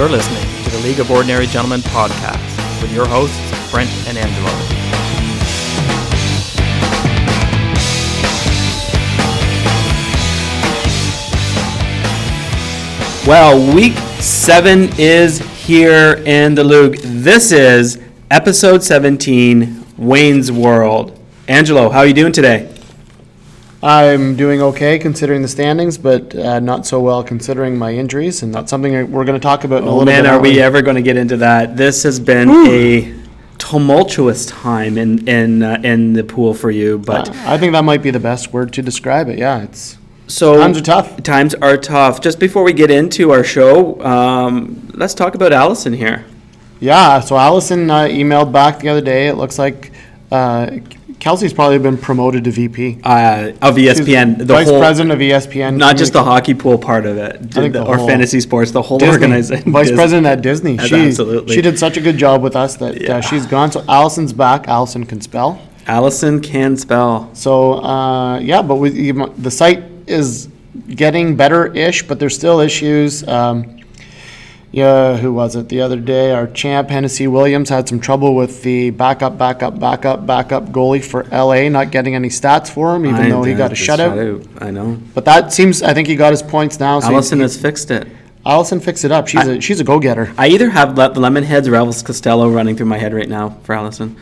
You're listening to the League of Ordinary Gentlemen podcast with your hosts, Brent and Angelo. Well, week seven is here in the Luke. This is episode 17, Wayne's World. Angelo, how are you doing today? I'm doing okay considering the standings, but uh, not so well considering my injuries, and that's something we're going to talk about in a Oh little man, bit. are aren't we ever going to get into that? This has been a tumultuous time in in uh, in the pool for you, but Uh, I think that might be the best word to describe it. Yeah, it's so times are tough. Times are tough. Just before we get into our show, um, let's talk about Allison here. Yeah, so Allison uh, emailed back the other day. It looks like uh, Kelsey's probably been promoted to VP. Uh, of ESPN, the vice whole, president of ESPN. not just the hockey pool part of it, think the or whole- fantasy sports, the whole Disney, organization. vice president at Disney. She, absolutely. she did such a good job with us that Yeah. uh, she's gone. So Allison's back. Allison can spell. Allison can spell. So uh, yeah, but with the site is getting better-ish, but there's still issues. Um, yeah, who was it the other day? Our champ Hennessy Williams had some trouble with the backup, backup, backup, backup goalie for LA, not getting any stats for him, even I- though he got a that's shutout. I know. But that seems, I think he got his points now. So Allison he- has fixed it. Allison fixed it up. She's a she's a go-getter. I either have Le- the Lemonheads or Elvis Costello running through my head right now for Allison.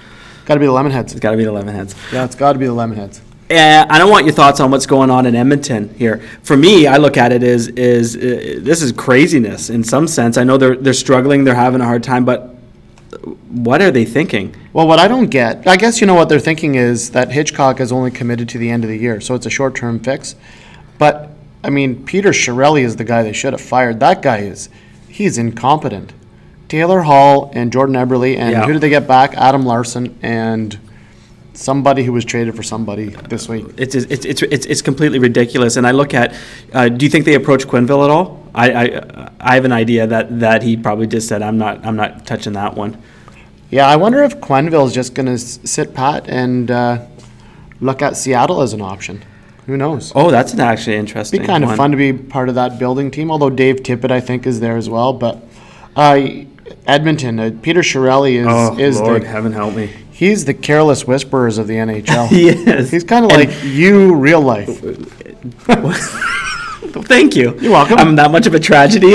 Got to be the Lemonheads. It's got to be the Lemonheads. Yeah, it's got to be the Lemonheads. Uh, I don't want your thoughts on what's going on in Edmonton here. For me, I look at it as is uh, this is craziness in some sense. I know they're they're struggling, they're having a hard time, but what are they thinking? Well, what I don't get, I guess you know what they're thinking is that Hitchcock is only committed to the end of the year, so it's a short-term fix. But I mean, Peter Chiarelli is the guy they should have fired. That guy is, he's incompetent. Taylor Hall and Jordan Eberle, and Yeah. who did they get back? Adam Larsson and somebody who was traded for somebody this week. It's it's it's it's, it's completely ridiculous. And I look at, uh, do you think they approach Quenneville at all? I, I I have an idea that that he probably just said I'm not I'm not touching that one. Yeah, I wonder if Quenneville's just going to sit pat and uh, look at Seattle as an option. Who knows? Oh, that's an actually interesting. It'd Be kind of fun to be part of that building team. Although Dave Tippett, I think, is there as well. But uh, Edmonton, uh, Peter Chiarelli is Oh is Lord, the heaven help me. He's the careless whisperers of the NHL. He is. He's kind of like you, real life. Thank you. You're welcome. I'm that much of a tragedy.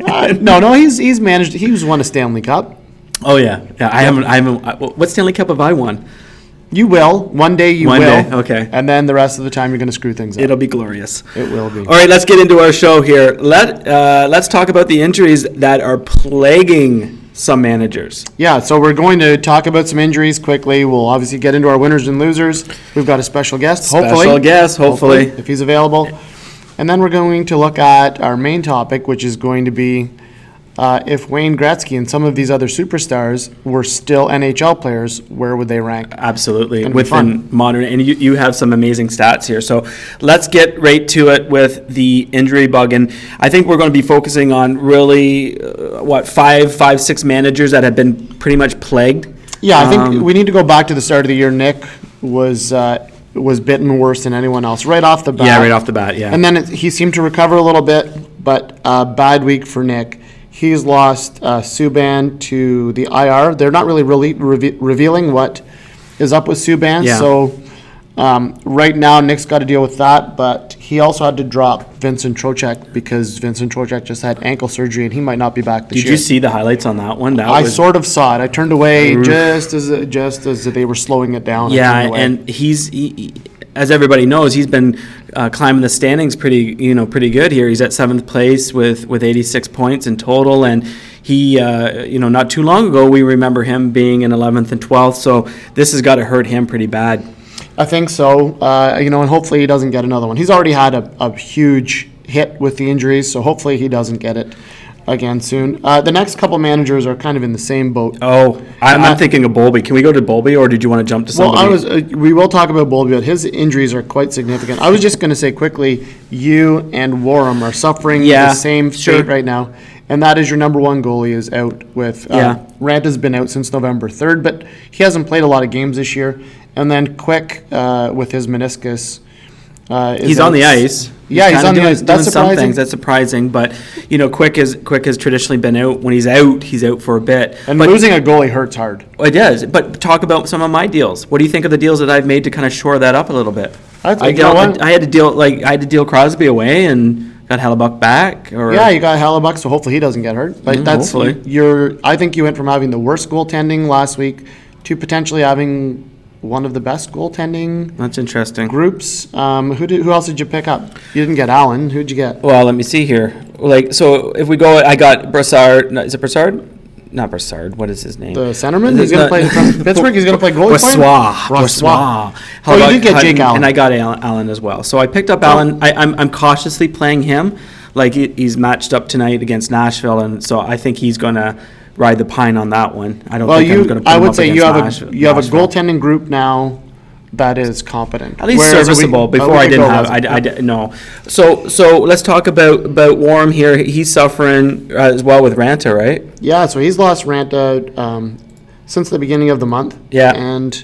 Uh, no, no, he's he's managed. He's won a Stanley Cup. oh yeah, yeah. I haven't. I haven't. I- What Stanley Cup have I won? You will one day. You One will. day, okay. And then the rest of the time, you're going to screw things up. It'll be glorious. it will be. All right, let's get into our show here. Let uh, let's talk about the injuries that are plaguing some managers. Yeah, so we're going to talk about some injuries quickly. We'll obviously get into our winners and losers. We've got a special guest, hopefully. Special guest, hopefully. if he's available. And then we're going to look at our main topic, which is going to be uh, if Wayne Gretzky and some of these other superstars were still NHL players, where would they rank? Absolutely, gonna within modern, and you, you have some amazing stats here. So let's get right to it with the injury bug, and I think we're going to be focusing on really uh, what five, five, six managers that have been pretty much plagued. Yeah, I think Um, we need to go back to the start of the year. Nick was uh, was bitten worse than anyone else right off the bat. Yeah, right off the bat. Yeah, And then it, he seemed to recover a little bit, but uh, bad week for Nick. He's lost uh, Subban to the IR. They're not really, really reve- revealing what is up with Subban. Yeah. So um, right now, Nick's got to deal with that. But he also had to drop Vincent Trocheck because Vincent Trocheck just had ankle surgery and he might not be back this did year. you see the highlights on that one? That I was sort of saw it. I turned away just as just as they were slowing it down. Yeah, and he's he, he- as everybody knows, he's been uh, climbing the standings pretty you know pretty good here. He's at seventh place with with 86 points in total, and he uh, you know not too long ago we remember him being in 11th and 12th. So this has got to hurt him pretty bad. I think so. Uh, you know, and hopefully he doesn't get another one. He's already had a, a huge hit with the injuries, so hopefully he doesn't get it again soon. Uh, the next couple managers are kind of in the same boat. Oh, I'm, I'm not- thinking of Bowlby. Can we go to Bowlby, or did you want to jump to somebody? Well? I was. Uh, we will talk about Bowlby, but his injuries are quite significant. I was just going to say quickly, you and Warham are suffering Yeah, the same sure. fate right now, and that is your number one goalie is out with. Uh, Yeah. Rant has been out since November third, but he hasn't played a lot of games this year. And then Quick uh, with his meniscus. Uh, He's on the ice. Yeah, he's kinda on the ice. That's doing some surprising. things. That's surprising, but you know, Quick is Quick has traditionally been out. When he's out, he's out for a bit. And but losing a goalie hurts hard. it does. But talk about some of my deals. What do you think of the deals that I've made to kind of shore that up a little bit? I think- I, dealt- what? I had to deal like I had to deal Crosby away and got Hellebuyck back. Or Yeah, you got Hellebuyck, so hopefully he doesn't get hurt. But Mm, that's hopefully. you're. I think you went from having the worst goaltending last week to potentially having one of the best goaltending that's interesting. groups. Um, who did? Who else did you pick up? You didn't get Allen. Who'd you get? Well, let me see here. Like, so if we go, I got Brassard. No, is it Brassard? Not Brassard. What is his name? The centerman. He's going to play from Pittsburgh. He's going to play goalie. Brossoit. Brossoit. Brossoit. Oh, you did get Jake and, Allen. And I got Allen, Allen as well. So I picked up Allen. I, I'm, I'm cautiously playing him. Like he, he's matched up tonight against Nashville, and so I think he's going to ride the pine on that one. I don't Well, think I'm going to put I him would up say you against have a Nashville- you have a Nashville. goaltending group now that is competent. At least Whereas a week- serviceable. a Before week I didn't ago have, I, wasn't. I di- no. So so let's talk about about Warm here. He's suffering uh, as well with Raanta, right? Yeah, so he's lost Raanta um, since the beginning of the month. Yeah. And,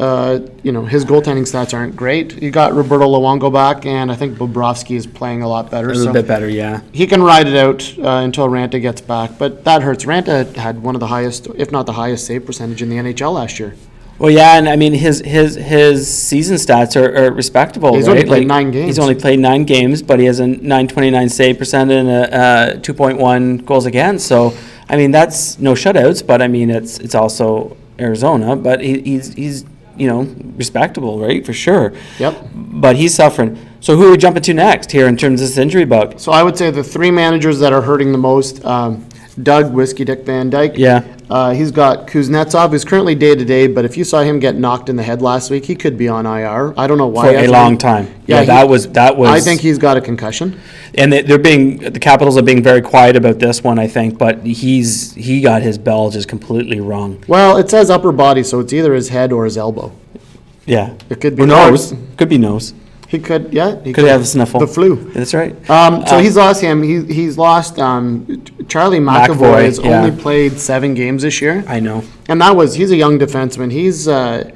uh, you know, his goaltending stats aren't great. You got Roberto Luongo back, and I think Bobrovsky is playing a lot better. A little so bit better, yeah. he can ride it out uh, until Raanta gets back, but that hurts. Raanta had one of the highest, if not the highest, save percentage in the NHL last year. Well, yeah, and I mean his his his season stats are, are respectable. He's right? only played nine games. He's only played nine games, but he has a 929 save percent and a, uh 2.1 goals against. So I mean that's no shutouts, but I mean it's it's also Arizona, but he, he's he's you know respectable, right? For sure. Yep. But he's suffering. So who are we jumping to next here in terms of this injury bug? So I would say the three managers that are hurting the most, um, Doug Whiskey Dick Van Dyke. Yeah. Uh, he's got Kuznetsov, who's currently day to day, but if you saw him get knocked in the head last week, he could be on IR. I don't know why. For a long time. Yeah, Yeah, he- that was that was. I think he's got a concussion. and they- they're being the Capitals are being very quiet about this one. I think, but he's he got his bell just completely wrong. Well, it says upper body, so it's either his head or his elbow. Yeah, It could be Or nose. Could be nose. He could, yeah. He Could have a sniffle. The flu. That's right. Um, so Uh, he's lost him. He, he's lost um, Charlie McAvoy, McAvoy, has yeah. only played seven games this year. I know. And that was, he's a young defenseman. He's, uh,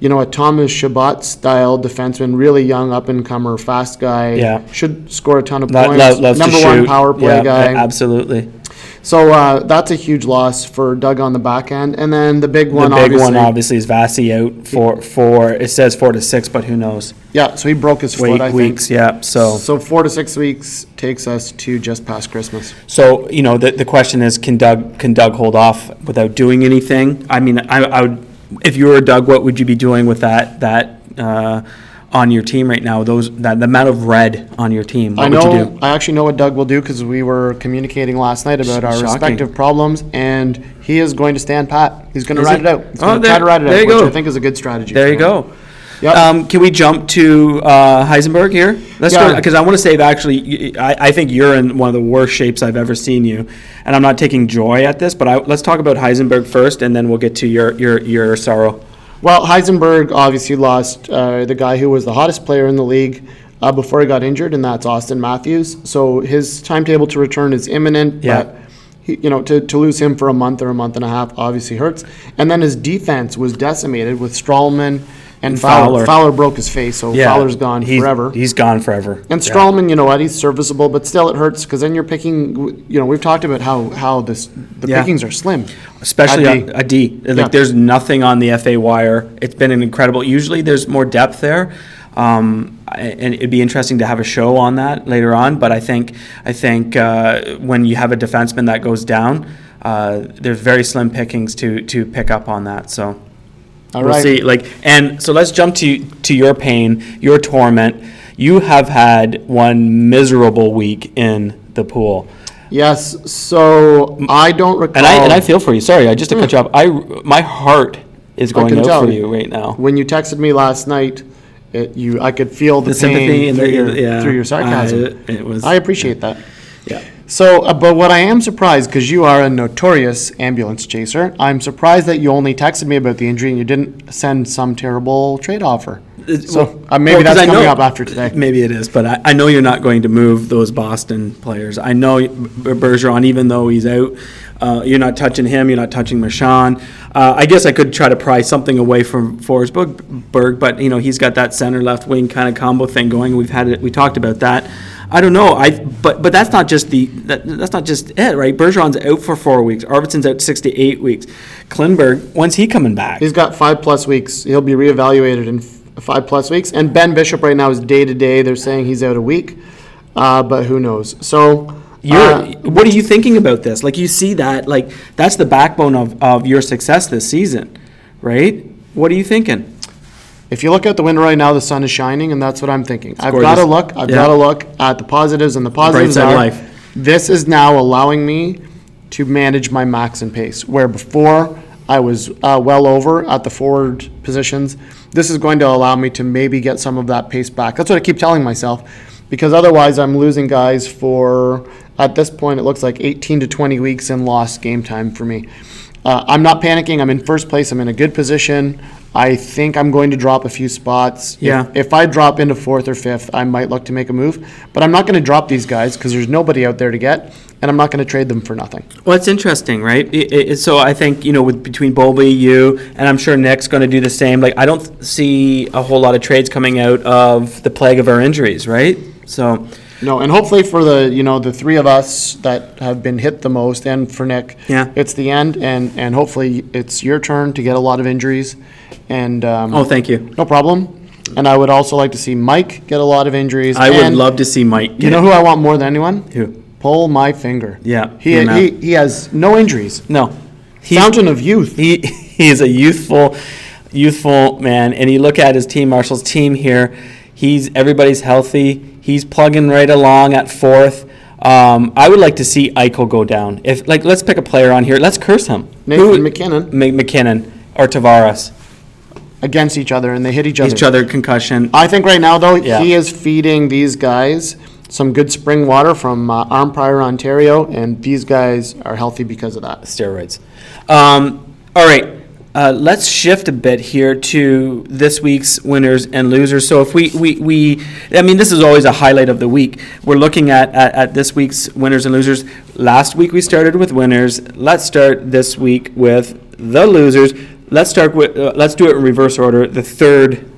you know, a Thomas Chabot style defenseman, really young, up and comer, fast guy. Yeah. Should score a ton of Lo- points. lo- loves to Number one power play Yeah, guy. Absolutely. So uh, that's a huge loss for Doug on the back end. And then the big one. The big obviously. one obviously is Vasi out for for it says four to six, but who knows? Yeah, so he broke his foot, Wait, I weeks. think. Yeah. So So four to six weeks takes us to just past Christmas. So, you know, the, the question is, can Doug, can Doug hold off without doing anything? I mean, I, I would, if you were Doug, what would you be doing with that, that, uh, on your team right now? Those, that, the amount of red on your team, I what would you know, do? I actually know what Doug will do because we were communicating last night about our Shocking. respective problems, and he is going to stand pat. He's going to ride it out. He's Oh, going to try to ride it there out, you which go. I think is a good strategy. There you go. Yep. Um, can we jump to, uh, Heisenberg here? Let's go, because I want to save, actually, I think you're in one of the worst shapes I've ever seen you. And I'm not taking joy at this, but I, let's talk about Heisenberg first, and then we'll get to your, your, your sorrow. Well, Heisenberg obviously lost uh, the guy who was the hottest player in the league uh, before he got injured, and that's Austin Matthews. So his timetable to return is imminent. Yeah. But he, you know, to, to lose him for a month or a month and a half obviously hurts. And then his defense was decimated with Stralman and, Fowler. Fowler. Fowler broke his face, so Fowler's gone He's- forever. He's gone forever. And Yeah. Stralman, you know what? He's serviceable, but still it hurts because then you're picking. You know, we've talked about how how this the Yeah. pickings are slim. especially At D. a, a D. Like Yeah. there's nothing on the FA wire. It's been an incredible. Usually there's more depth there, um, I- and it'd be interesting to have a show on that later on. But I think I think uh, when you have a defenseman that goes down, uh, there's very slim pickings to to pick up on that. So. All we'll right. see. Like, and so let's jump to to your pain, your torment. You have had one miserable week in the pool. Yes. So I don't recall. And I and I feel for you. Sorry, I just to hmm. cut you off. I my heart is. Going out tell. for you right now. when you texted me last night, it, you I could feel the, The sympathy pain and through, the your, yeah, through your sarcasm. I, it was. I appreciate that. yeah. So, uh, but what I am surprised, because you are a notorious ambulance chaser, I'm surprised that you only texted me about the injury and you didn't send some terrible trade offer. So uh, maybe Well, that's I coming know- up after today. Maybe it is, but I, I know you're not going to move those Boston players. I know Bergeron, even though he's out, Uh, you're not touching him. You're not touching Marchand. Uh, I guess I could try to pry something away from Forsberg, but you know he's got that center left wing kind of combo thing going. We've had it. We talked about that. I don't know. I but but that's not just the that, that's not just it, right? Bergeron's out for four weeks. Arvidsson's out six to eight weeks. Klingberg, when's he coming back? He's got five plus weeks. He'll be reevaluated in f- five plus weeks. And Ben Bishop right now is day to day. They're saying he's out a week, uh, but who knows? So. You're, uh, what are you thinking about this? Like you see that, like that's the backbone of, of your success this season, right? What are you thinking? If you look out the window right now, the sun is shining, and that's what I'm thinking. I've got gorgeous. to look. I've Yeah. got to look at the positives, and the positives side are life. this is now allowing me to manage my max and pace. Where before I was uh, well over at the forward positions, this is going to allow me to maybe get some of that pace back. That's what I keep telling myself, because otherwise I'm losing guys for at this point it looks like 18 to 20 weeks in lost game time for me. Uh, I'm not panicking. I'm in first place. I'm in a good position. I think I'm going to drop a few spots. If- Yeah. If, I drop into fourth or fifth, I might look to make a move. But I'm not going to drop these guys because there's nobody out there to get, and I'm not going to trade them for nothing. Well, it's interesting, right? So I think you know, with between Bowlby, you, and I'm sure Nick's going to do the same. Like I don't see a whole lot of trades coming out of the plague of our injuries, right? So No, and hopefully for the you know the three of us that have been hit the most, and for Nick, Yeah. it's the end, and and hopefully it's your turn to get a lot of injuries, and um, Oh, thank you. no problem. And I would also like to see Mike get a lot of injuries. I would and love to see Mike. You know who I want more than anyone? Who? Pull my finger. Yeah, He him out. he, he has no injuries. No. Fountain of youth. he he is a youthful, youthful man, and you look at his team, Marshall's team here. He's everybody's healthy. He's plugging right along at fourth. Um, I would like to see Eichel go down. If like, let's pick a player on here. Let's curse him. Nathan Who- MacKinnon M- MacKinnon or Tavares. against each other, and they hit each other. Each other concussion. I think right now, though, Yeah. he is feeding these guys some good spring water from uh, Arnprior, Ontario, and these guys are healthy because of that. steroids. Um, all right, uh, let's shift a bit here to this week's winners and losers. So if we, we, we I mean, this is always a highlight of the week. We're looking at, at, at this week's winners and losers. Last week we started with winners. Let's start this week with the losers. Let's start with, uh, let's do it in reverse order. The third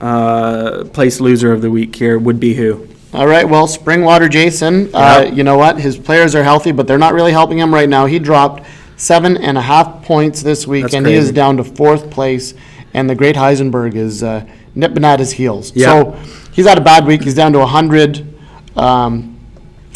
uh, place loser of the week here would be who? All right, well, Springwater Jason, uh, Yep. you know what? His players are healthy, but they're not really helping him right now. He dropped seven and a half points this week, That's and he is crazy. down to fourth place. And the great Heisenberg is uh, nipping at his heels. Yeah. So he's had a bad week. He's down to 100. Um,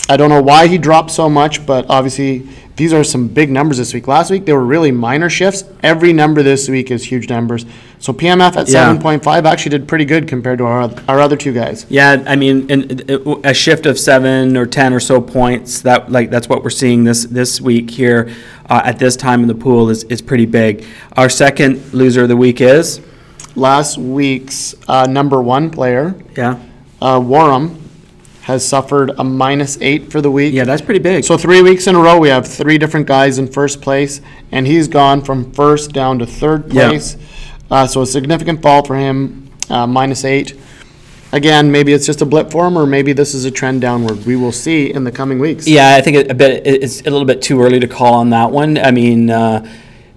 I don't know why he dropped so much, but obviously these are some big numbers this week. Last week they were really minor shifts. Every number this week is huge numbers. So PMF at Yeah. 7.5 actually did pretty good compared to our, our other two guys. Yeah, I mean, and a shift of seven or ten or so points. That like that's what we're seeing this this week here uh, at this time in the pool is is pretty big. Our second loser of the week is last week's uh, number one player, yeah uh, Warham, has suffered a minus eight for the week. yeah that's pretty big. So three weeks in a row, we have three different guys in first place, and he's gone from first down to third Yeah. place. Uh, so a significant fall for him, uh, minus eight. Again, maybe it's just a blip for him, or maybe this is a trend downward. We will see in the coming weeks. Yeah, I think a bit. It's a little bit too early to call on that one. I mean, uh,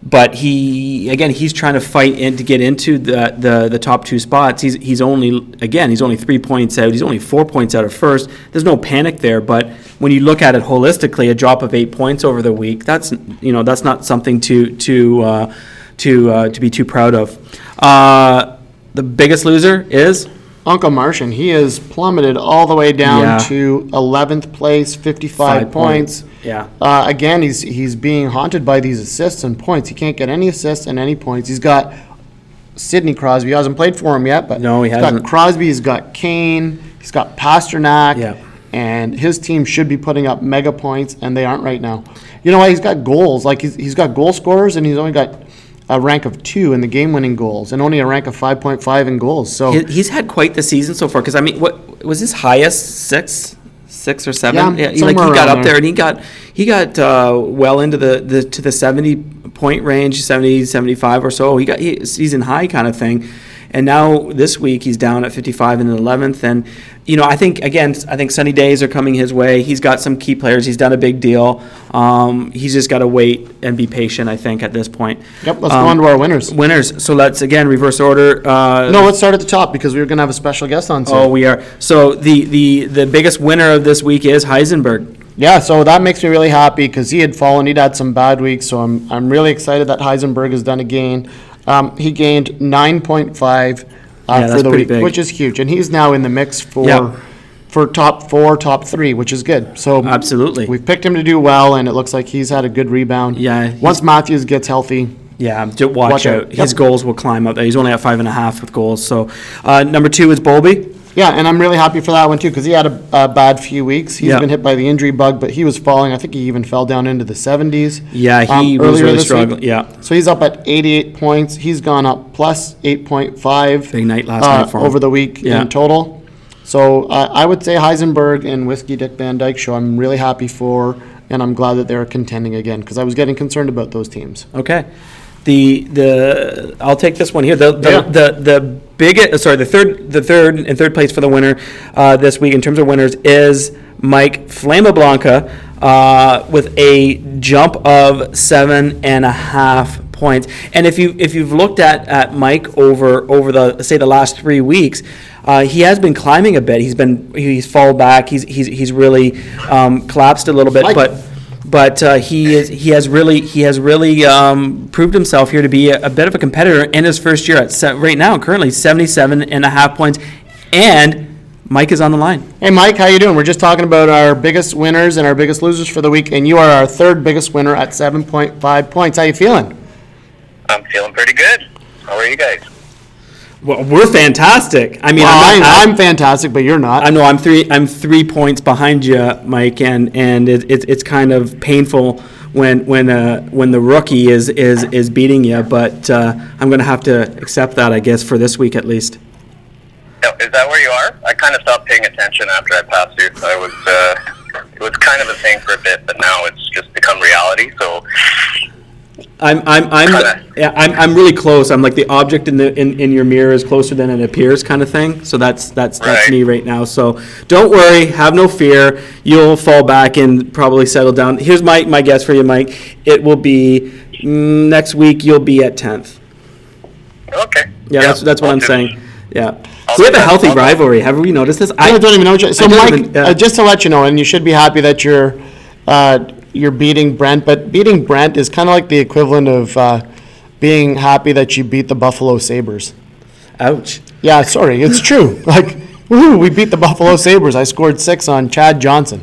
but he again, he's trying to fight in to get into the, the the top two spots. He's he's only again, he's only three points out. He's only four points out of first. There's no panic there, but when you look at it holistically, a drop of eight points over the week, that's you know that's not something to to uh, to uh, to be too proud of. Uh, the biggest loser is Uncle Martian, he has plummeted all the way down Yeah. to 11th place, 55 Five points. Yeah. Uh, again, he's he's being haunted by these assists and points. He can't get any assists and any points. He's got Sidney Crosby. He hasn't played for him yet, but No, he he's hasn't. got Crosby. He's got Kane. He's got Pastrnak. Yeah. And his team should be putting up mega points, and they aren't right now. You know why? He's got goals. Like he's, he's got goal scorers, and he's only got a rank of two in the game-winning goals, and only a rank of 5.5 in goals. So He- He's had quite the season so far. Because I mean, what was his highest? Six, six or seven? Yeah, he- like he got up there. there, and he got he got uh, well into the, the to the seventy point range, 70, 75 or so. He got he, season high kind of thing, and now this week he's down at 55 and 11th. And you know, I think again, I think sunny days are coming his way. He's got some key players. He's done a big deal. Um, he's just got to wait and be patient. I think at this point. Yep, let's Um, go on to our winners. Winners. So let's again reverse order. Uh, No, let's start at the top because we are going to have a special guest on soon. Oh, we are. So the the the biggest winner of this week is Heisenberg. Yeah, so that makes me really happy because he had fallen. He'd had some bad weeks, so I'm I'm really excited that Heisenberg has done a gain. Um, he gained 9.5 uh, Yeah, for the pretty week, big. which is huge, and he's now in the mix for Yeah. for top four, top three, which is good. So Absolutely. we've picked him to do well, and it looks like he's had a good rebound. Yeah, he's- Once Matthews gets healthy, Yeah, ju- watch, Watch out. out. His Yep. goals will climb up there. He's only at five and a half with goals. So uh, number two is Bowlby. Yeah, and I'm really happy for that one too, because he had a, a bad few weeks. He's Yeah. been hit by the injury bug, but he was falling. I think he even fell down into the 70s. Yeah, he um, was earlier really this week. struggling. Yeah. So he's up at 88 points. He's gone up plus 8.5. Big night last uh, night for him. Over the week Yeah. in total. So uh, I would say Heisenberg and Whiskey Dick Van Dyke show I'm really happy for, and I'm glad that they're contending again, because I was getting concerned about those teams. Okay. The the I'll take this one here. The the Yeah. the, the biggest sorry the third the third and third place for the winner uh, this week in terms of winners is Mike Flamablanca uh, with a jump of seven and a half points. And if you if you've looked at, at Mike over over the say the last three weeks, uh, he has been climbing a bit. He's been he's fallen back. He's he's he's really um, collapsed a little bit, Mike. but but uh, he is he has really he has really um, proved himself here to be a, a bit of a competitor in his first year at se- right now currently 77 and a half points and Mike is on the line. Hey, Mike, how you doing? We're just talking about our biggest winners and our biggest losers for the week, and you are our third biggest winner at 7.5 points. How you feeling? I'm feeling pretty good. How are you guys? Well, we're fantastic. I mean, Well, I'm, I'm, not- I'm fantastic, but you're not. I know I'm three. I'm three points behind you, Mike, and and it, it, it's kind of painful when when uh, when the rookie is is is beating you. But uh, I'm going to have to accept that, I guess, for this week at least. Is that where you are? I kind of stopped paying attention after I passed you. I was, uh, it was kind of a thing for a bit, but now it's just become reality. So, I'm I'm I'm Kinda. yeah, I'm, I'm really close. I'm like the object in the in, in your mirror is closer than it appears, kind of thing. So that's that's that's Right. me right now. So don't worry, have no fear. You'll fall back and probably settle down. Here's my my guess for you, Mike. It will be mm, next week. You'll be at tenth. okay. Yeah, that's that's what I'll I'm do- saying. Yeah. I'll So we have do a that. healthy I'll do- rivalry. Have we noticed this? I don't even know. What you, so, I don't Mike, even- yeah. uh, just to let you know, and you should be happy that you're uh, you're beating Brent, but beating Brent is kind of like the equivalent of uh, being happy that you beat the Buffalo Sabres. Ouch. Yeah, sorry, it's true. Like, woohoo, we beat the Buffalo Sabres. I scored six on Chad Johnson.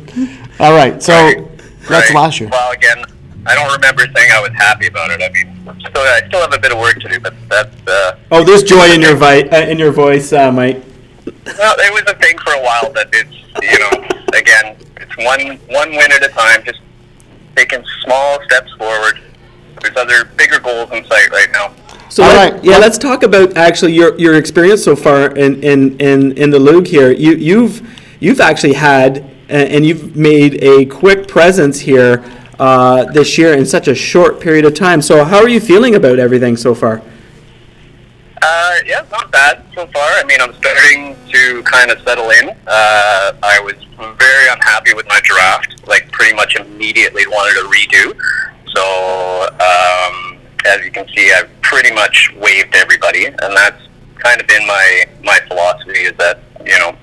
All right, so Right, that's right. last year. Well, again, I don't remember saying I was happy about it. I mean, still, I still have a bit of work to do, but that's, uh, Oh, there's joy in your vi- uh, in your voice, uh, Mike. well, it was a thing for a while, but it's, you know, again, it's one, one win at a time, just taking small steps forward. There's other bigger goals in sight right now. So All let- right, yeah, let's talk about actually your, your experience so far in, in, in, in the league here. You you've you've actually had and you've made a quick presence here uh, this year in such a short period of time. So how are you feeling about everything so far? Uh, yeah, not bad so far. I mean, I'm starting to kind of settle in. Uh, I was very unhappy with my draft. Like, pretty much immediately wanted to redo. So, um, as you can see, I've pretty much waived everybody, and that's kind of been my my philosophy. Is that you know,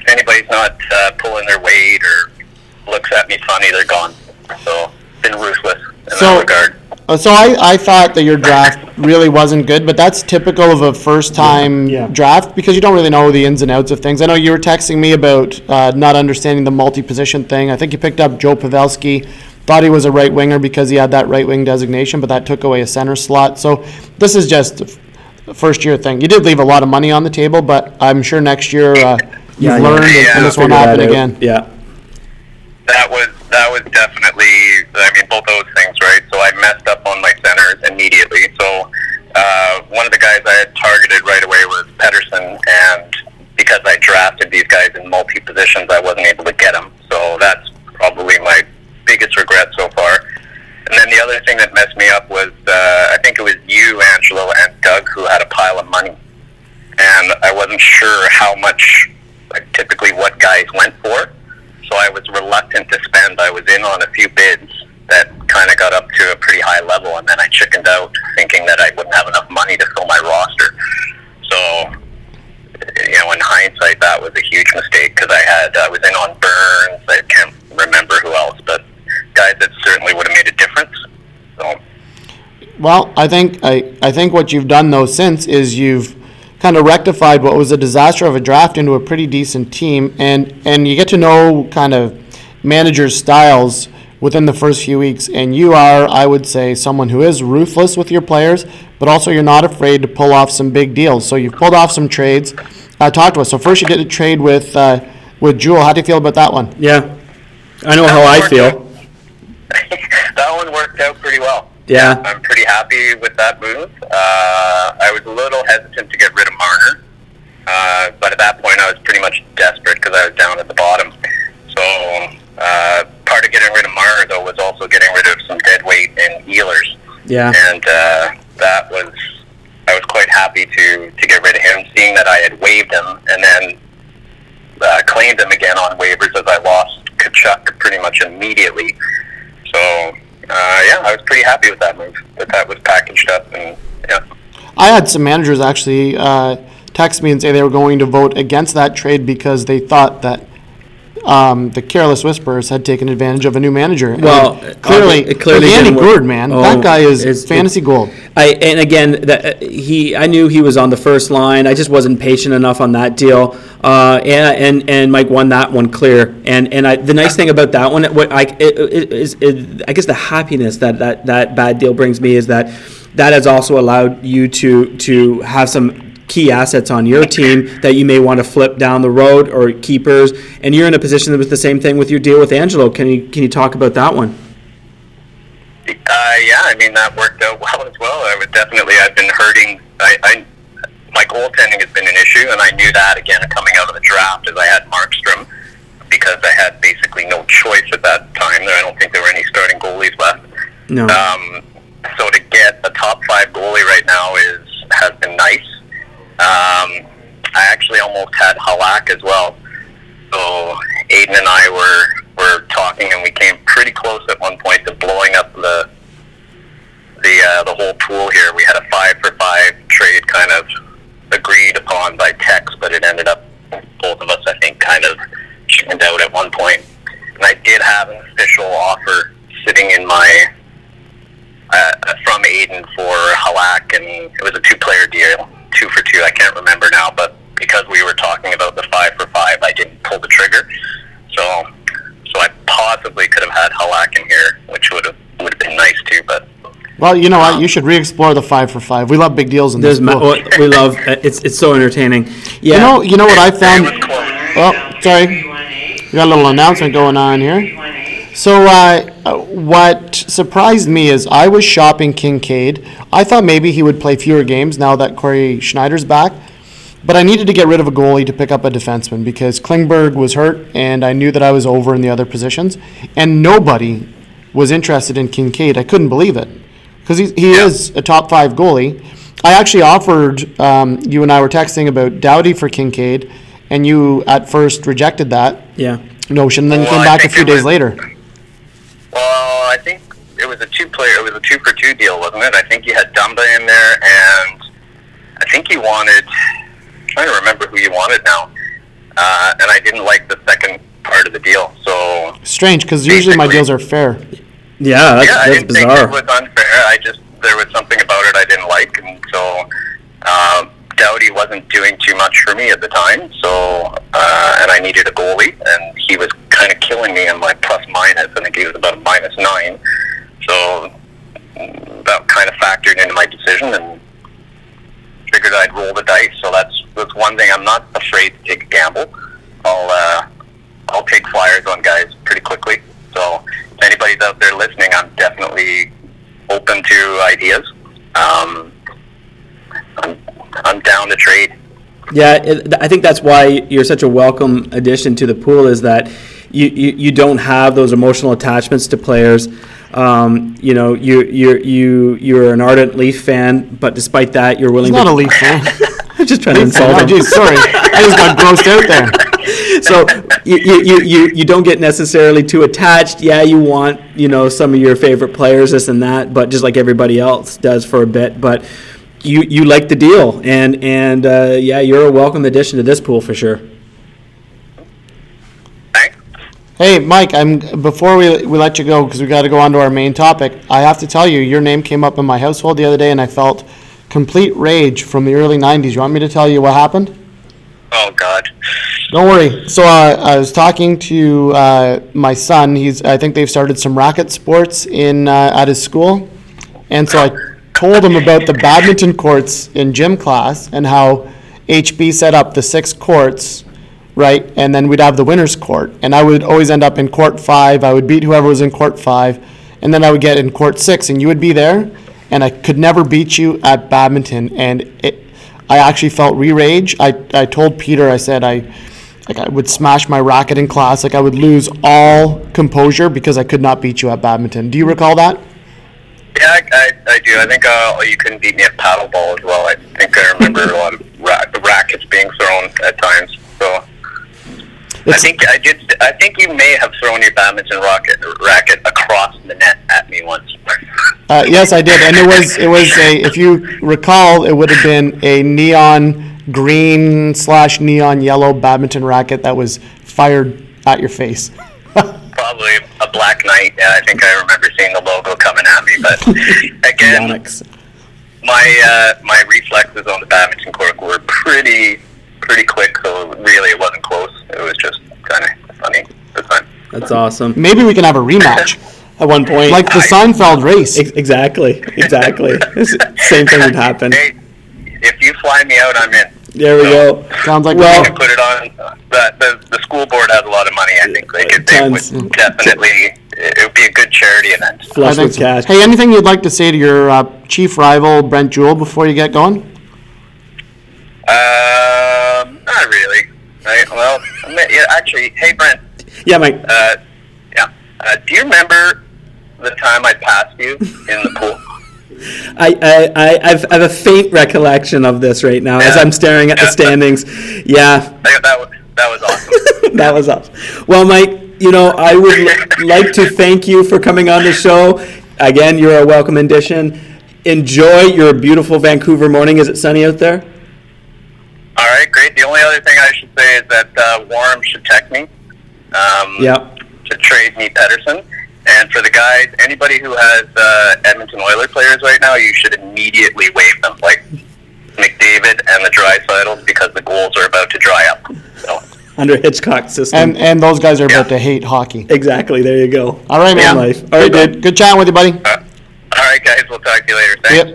if anybody's not uh, pulling their weight or looks at me funny, they're gone. So, been ruthless in So- that regard. Uh, So I, I thought that your draft really wasn't good, but that's typical of a first time Yeah. draft because you don't really know the ins and outs of things. I know you were texting me about uh, not understanding the multi position thing. I think you picked up Joe Pavelski. Thought he was a right winger because he had that right wing designation, but that took away a center slot. So this is just a f- first year thing. You did leave a lot of money on the table, but I'm sure next year uh, you've Yeah, yeah. learned and- Yeah. and this won't Figure that happen out. again. Yeah. that was that was definitely I mean both those things right so I messed up on my centers immediately. So uh, one of the guys I had targeted right away was Pettersson and because I drafted these guys in multi positions I wasn't able to get them so that's probably my biggest regret so far. And then the other thing that messed me up was uh, I think it was you Angelo and Doug who had a pile of money. And I wasn't sure how much, like, typically what guys went for. So I was reluctant to spend. I was in on a few bids that kind of got up to a pretty high level, and then I chickened out, thinking that I wouldn't have enough money to fill my roster. So, you know, in hindsight, that was a huge mistake because I had I was in on Burns. I can't remember who else, but guys that certainly would have made a difference. So. Well, I think I, I think what you've done though since is you've kind of rectified what was a disaster of a draft into a pretty decent team, and and you get to know kind of managers' styles within the first few weeks. And you are, I would say, someone who is ruthless with your players, but also you're not afraid to pull off some big deals. So you've pulled off some trades. Uh, talk to us. So first, you did a trade with uh, with Jewel. How do you feel about that one? Yeah, I know how I feel. that one worked out pretty well. Yeah. I'm pretty happy with that move. Uh, I was a little hesitant to get rid of Marner, uh, but at that point I was pretty much desperate because I was down at the bottom. So uh, part of getting rid of Marner though was also getting rid of some dead weight in Ehlers, Yeah. and uh, that was I was quite happy to to get rid of him, seeing that I had waived him and then uh, claimed him again on waivers as I lost Tkachuk pretty much immediately. So uh, yeah, I was pretty happy with that move. That that was packaged up and yeah. I had some managers actually uh, text me and say they were going to vote against that trade because they thought that um, the Careless Whisperers had taken advantage of a new manager. And Well, clearly, it clearly like Andy work. Man, Oh, that guy is fantasy gold. I and again that uh, he I knew he was on the first line. I just wasn't patient enough on that deal. Uh, and and and Mike won that one clear. And and I, the nice thing about that one, what I it, it, is it, I guess the happiness that, that that bad deal brings me is that that has also allowed you to to have some key assets on your team that you may want to flip down the road or keepers. And you're in a position that was the same thing with your deal with Angelo. Can you can you talk about that one? Uh, yeah, I mean that worked out well as well. I would definitely. I've been hurting. I, I my goaltending has been an issue, and I knew that again coming out of the draft as I had Markstrom because I had basically no choice at that time. I don't think there were any starting goalies left. No. Um, so to get a top five goalie right now is has been nice. Almost had Halak as well. So Aiden and I were were talking, and we came pretty close at one point to blowing up the the uh, the whole pool here. We had a five for five trade kind of agreed upon by text, but it ended up both of us, I think, kind of chickened out at one point. And I did have an official offer sitting in my uh, from Aiden for Halak, and it was a two-player deal, two for two. I can't remember now, but because we were talking about the five for five, I didn't pull the trigger. So, so I possibly could have had Halak in here, which would have would have been nice too. But Well, you know what? You should re-explore the five for five. We love big deals in this There's ma- pool. we love. uh, It's it's so entertaining. Yeah. You know, you know what I it found. was. Oh, sorry. We got a little announcement going on here. So, uh, uh, what surprised me is I was shopping Kinkaid. I thought maybe he would play fewer games now that Cory Schneider's back. But I needed to get rid of a goalie to pick up a defenseman because Klingberg was hurt and I knew that I was over in the other positions. And nobody was interested in Kinkaid. I couldn't believe it because he, he is a top five goalie. I actually offered, um, you and I were texting about Doughty for Kinkaid, and you at first rejected that yeah. notion, then Well, came back a few days was- later. Well, I think it was a two-player. It was a two for two deal, wasn't it? I think you had Dumba in there, and I think you wanted. I'm trying to remember who you wanted now, uh, and I didn't like the second part of the deal. So Strange, because usually my deals are fair. Yeah, that's, yeah, I didn't think it was unfair. I just there was something about it I didn't like, and so um, Doughty wasn't doing too much for me at the time. So uh, and I needed a goalie, and he was kind of killing me in my plus minus. I think he was about a minus nine. So mm, that kind of factored into my decision, and figured I'd roll the dice. So that's that's one thing. I'm not afraid to take a gamble. I'll uh, I'll take flyers on guys pretty quickly. So if anybody's out there listening, I'm definitely open to ideas. Um, I'm, I'm down to trade. Yeah, it, I think that's why you're such a welcome addition to the pool is that you, you, you don't have those emotional attachments to players. Um, you know, you you you you're an ardent Leaf fan, but despite that, you're willing He's not a Leaf fan. I'm just trying to insult Oh, him. geez, sorry. I just got grossed out there. so you, you, you, you don't get necessarily too attached. Yeah, you want you know some of your favorite players, this and that, but just like everybody else does for a bit. But you you like the deal, and and uh, yeah, you're a welcome addition to this pool for sure. Thanks. Hey, Mike, I'm before we, we let you go because we got to go on to our main topic. I have to tell you, your name came up in my household the other day, and I felt complete rage from the early '90s. You want me to tell you what happened? Oh God. Don't worry. So uh, I was talking to uh, my son. He's I think they've started some racket sports in uh, at his school, and so I told him about the badminton courts in gym class and how HB set up the six courts, right? And then we'd have the winners court, and I would always end up in court five. I would beat whoever was in court five, and then I would get in court six, and you would be there, and I could never beat you at badminton, and it. I actually felt re-rage. I, I told Peter, I said I, like I would smash my racket in class. Like I would lose all composure because I could not beat you at badminton. Do you recall that? Yeah, I, I, I do. I think uh, you couldn't beat me at paddleball as well. I think I remember a lot of ra- rackets being thrown at times. I think I did. I think you may have thrown your badminton racket racket across the net at me once. Uh, yes, I did, and it was it was a. If you recall, it would have been a neon green slash neon yellow badminton racket that was fired at your face. Probably a black knight. Yeah, I think I remember seeing the logo coming at me. But again, Onyx. my uh, my reflexes on the badminton court were pretty pretty quick. So really, it wasn't close. It was just kind of funny the time. That's awesome. Maybe we can have a rematch, At one point, like the Seinfeld race. Ex- exactly, exactly. Same thing would happen. Hey, if you fly me out, I'm in. There we go. Sounds like Well- I can put it on. The, the, the school board has a lot of money. I think they could. They would definitely. It would be a good charity event. Flush with so. cash. Hey, anything you'd like to say to your uh, chief rival Brent Jewell before you get going? Um, not really. Right. Well, yeah, actually, hey Brent. Yeah, Mike. Uh, yeah. Uh, do you remember the time I passed you in the pool? I, I, I, I've, I have a faint recollection of this right now as I'm staring at the standings. Yeah, That, that was that was awesome. that was awesome. Well, Mike, you know, I would li- like to thank you for coming on the show. Again, you're a welcome addition. Enjoy your beautiful Vancouver morning. Is it sunny out there? All right, great. The only other thing I should say is that uh, Warren should text me. Um, Yeah. To trade me Pettersson. And for the guys, anybody who has uh, Edmonton Oilers players right now, you should immediately waive them, like McDavid and the Draisaitls, because the goals are about to dry up. So, Under Hitchcock system. And and those guys are about to hate hockey. exactly. There you go. All right, man. Life. All right, dude. good chatting with you, buddy. uh, all right, guys, we'll talk to you later. Thanks.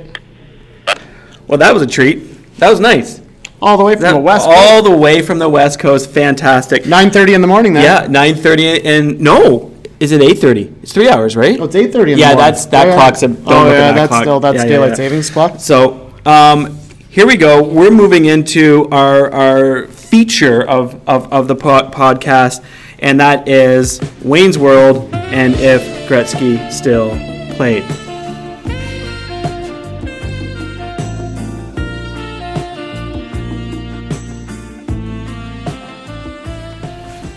Yep. Well, that was a treat. That was nice. All the way from the west. Coast. All the way from the West Coast. Fantastic. Nine thirty in the morning. Then. Yeah, nine thirty and no, is it eight thirty? It's three hours, right? Oh, it's eight thirty. Yeah, that's- that clock's a- don't oh at yeah, that that's clock. still that's Yeah, yeah, daylight yeah. savings clock. So um, here we go. We're moving into our our feature of of, of the po- podcast, and that is Wayne's World and if Gretzky still played.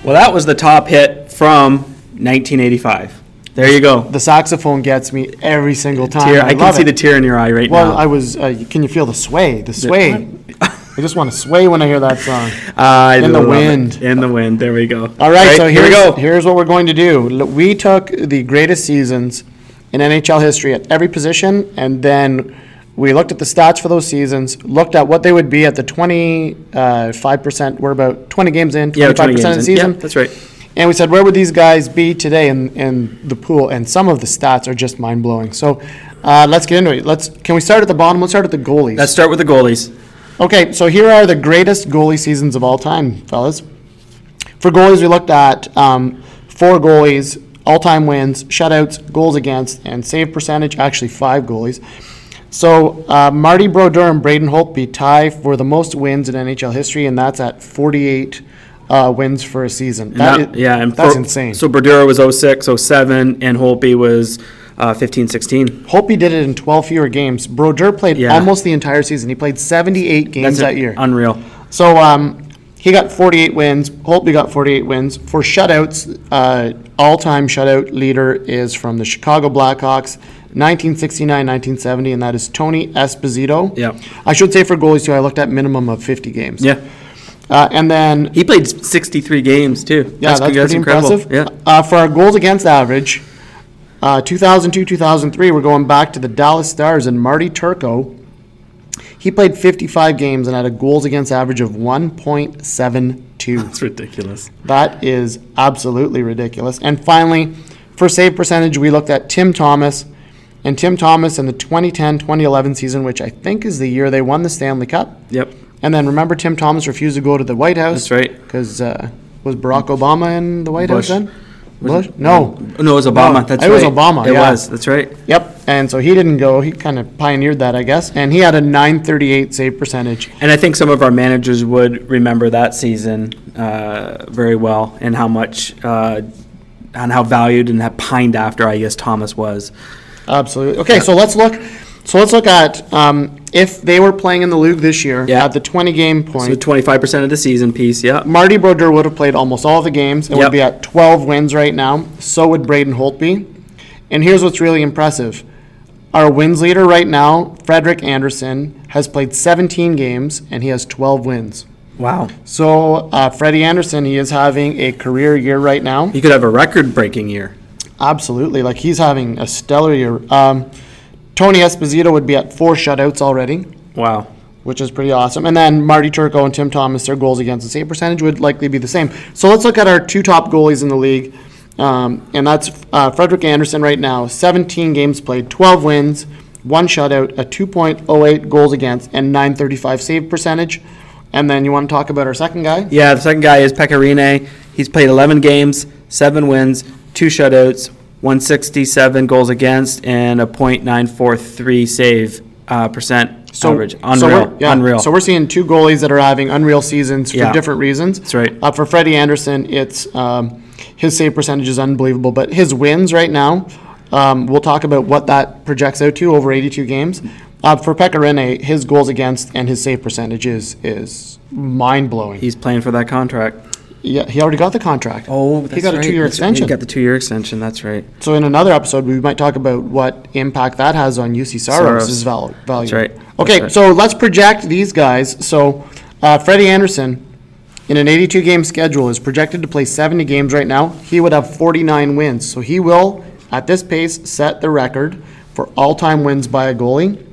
Well, that was the top hit from 1985. There you go. The saxophone gets me every single time. Tear. I can love see it. the tear in your eye right Well, now. Well, I was. Uh, can you feel the sway? The sway. I just want to sway when I hear that song. I In the love it. wind. In the wind. There we go. All right, so here we go. here's what we're going to do. We took the greatest seasons in NHL history at every position, and then we looked at the stats for those seasons, looked at what they would be at the 25%, we're about 20 games in, 25% Yeah, 20 of the games in. season. Yeah, that's right. And we said, where would these guys be today in, in the pool? And some of the stats are just mind blowing. So uh, let's get into it. Let's can we start at the bottom? Let's start at the goalies. Let's start with the goalies. Okay, so here are the greatest goalie seasons of all time, fellas. For goalies, we looked at um, four goalies, all-time wins, shutouts, goals against, and save percentage. Actually, five goalies. So uh, Marty Brodeur and Braden Holtby tie for the most wins in NHL history, and that's at 48 uh, wins for a season. That that- is- yeah, and that's for- insane. So Brodeur was 06, 07, and Holtby was uh, 15 16. Holtby did it in 12 fewer games. Brodeur played Yeah. almost the entire season. He played 78 games That's that year. unreal. So um, he got 48 wins. Holtby got 48 wins. For shutouts, uh, all-time shutout leader is from the Chicago Blackhawks, 1969-1970, and that is Tony Esposito. Yeah. I should say for goalies too, I looked at minimum of 50 games. Yeah. Uh, and then He played 63 games too. yeah, that's, pretty incredible. impressive. Yeah. Uh, for our goals against average, uh, 2002 2003, we're going back to the Dallas Stars and Marty Turco. He played 55 games and had a goals against average of 1.72. That's ridiculous. That is absolutely ridiculous. And finally, for save percentage, we looked at Tim Thomas. And Tim Thomas in the 2010 2011 season, which I think is the year they won the Stanley Cup. Yep. And then remember, Tim Thomas refused to go to the White House. That's right. Because uh, was Barack Obama in the White Bush. House then? Bush? No. No, it was Obama. No, That's it was. Obama, It yeah. was. That's right. Yep. And so he didn't go. He kind of pioneered that, I guess. And he had a 938 save percentage. And I think some of our managers would remember that season uh, very well and how much uh, and how valued and how pined after I guess Thomas was. Absolutely. Okay, so let's look. So let's look at um, if they were playing in the league this year Yeah. at the 20 game So point. 25% of the season piece. Yeah. Marty Brodeur would have played almost all the games and Yep. would be at 12 wins right now. So would Braden Holtby. And here's what's really impressive. Our wins leader right now, Frederik Andersen, has played 17 games and he has 12 wins. Wow. So uh, Freddie Andersen, he is having a career year right now. He could have a record-breaking year. Absolutely, like he's having a stellar year. Um, Tony Esposito would be at four shutouts already. Wow. which is pretty awesome. And then Marty Turco and Tim Thomas, their goals against the save percentage would likely be the same. So let's look at our two top goalies in the league. Um, and that's uh, Frederik Andersen right now, 17 games played, 12 wins, one shutout, a 2.08 goals against, and 935 save percentage. And then you want to talk about our second guy? Yeah, the second guy is Pekka Rinne. He's played 11 games, seven wins, two shutouts, 167 goals against, and a .943 save uh, percent average. so Unreal. we're- yeah, Unreal. So we're seeing two goalies that are having unreal seasons for Yeah. different reasons. That's right. Uh, for Freddie Andersen, it's um, his save percentage is unbelievable, but his wins right now, um, we'll talk about what that projects out to over 82 games. Uh, for Pekka Rinne, his goals against and his save percentage is is mind blowing. He's playing for that contract. Yeah, he already got the contract. Oh, he got a two-year extension. He got the two-year extension. That's right. So in another episode, we might talk about what impact that has on Juuse Saros' Saros. val- value. That's right. That's Okay, right. so let's project these guys. So uh, Freddie Andersen, in an 82 game schedule, is projected to play 70 games right now. He would have 49 wins. So he will, at this pace, set the record for all time wins by a goalie.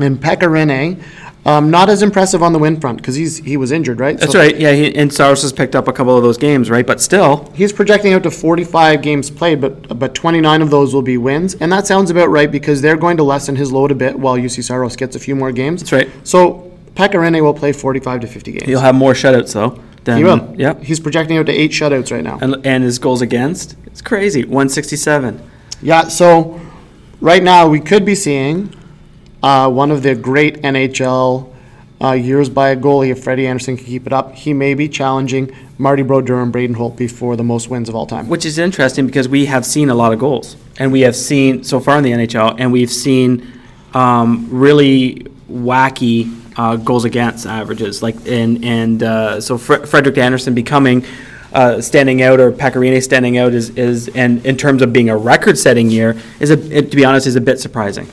And Pekka Rinne, um, not as impressive on the win front because he's he was injured, right? That's So right. Yeah, he, and Saros has picked up a couple of those games, right? But still, He's projecting out to 45 games played, but but 29 of those will be wins, and that sounds about right because they're going to lessen his load a bit while Juuse Saros gets a few more games. That's right. So Pekka Rinne will play 45 to 50 games. he'll have more shutouts though. Than, He will. Yep. He's projecting out to eight shutouts right now. And, and his goals against, it's crazy. 167. Yeah. So right now we could be seeing uh, one of the great NHL uh, years by a goalie if Freddie Andersen can keep it up. He may be challenging Marty Brodeur and Braden Holtby for the most wins of all time. Which is interesting because we have seen a lot of goals. And we have seen, so far in the NHL, and we've seen um, really wacky uh, goals against averages. Like, and, and uh, so Fre- Frederik Andersen becoming. Uh, standing out or Pekka Rinne standing out is, is and in terms of being a record-setting year is a it, to be honest is a bit surprising.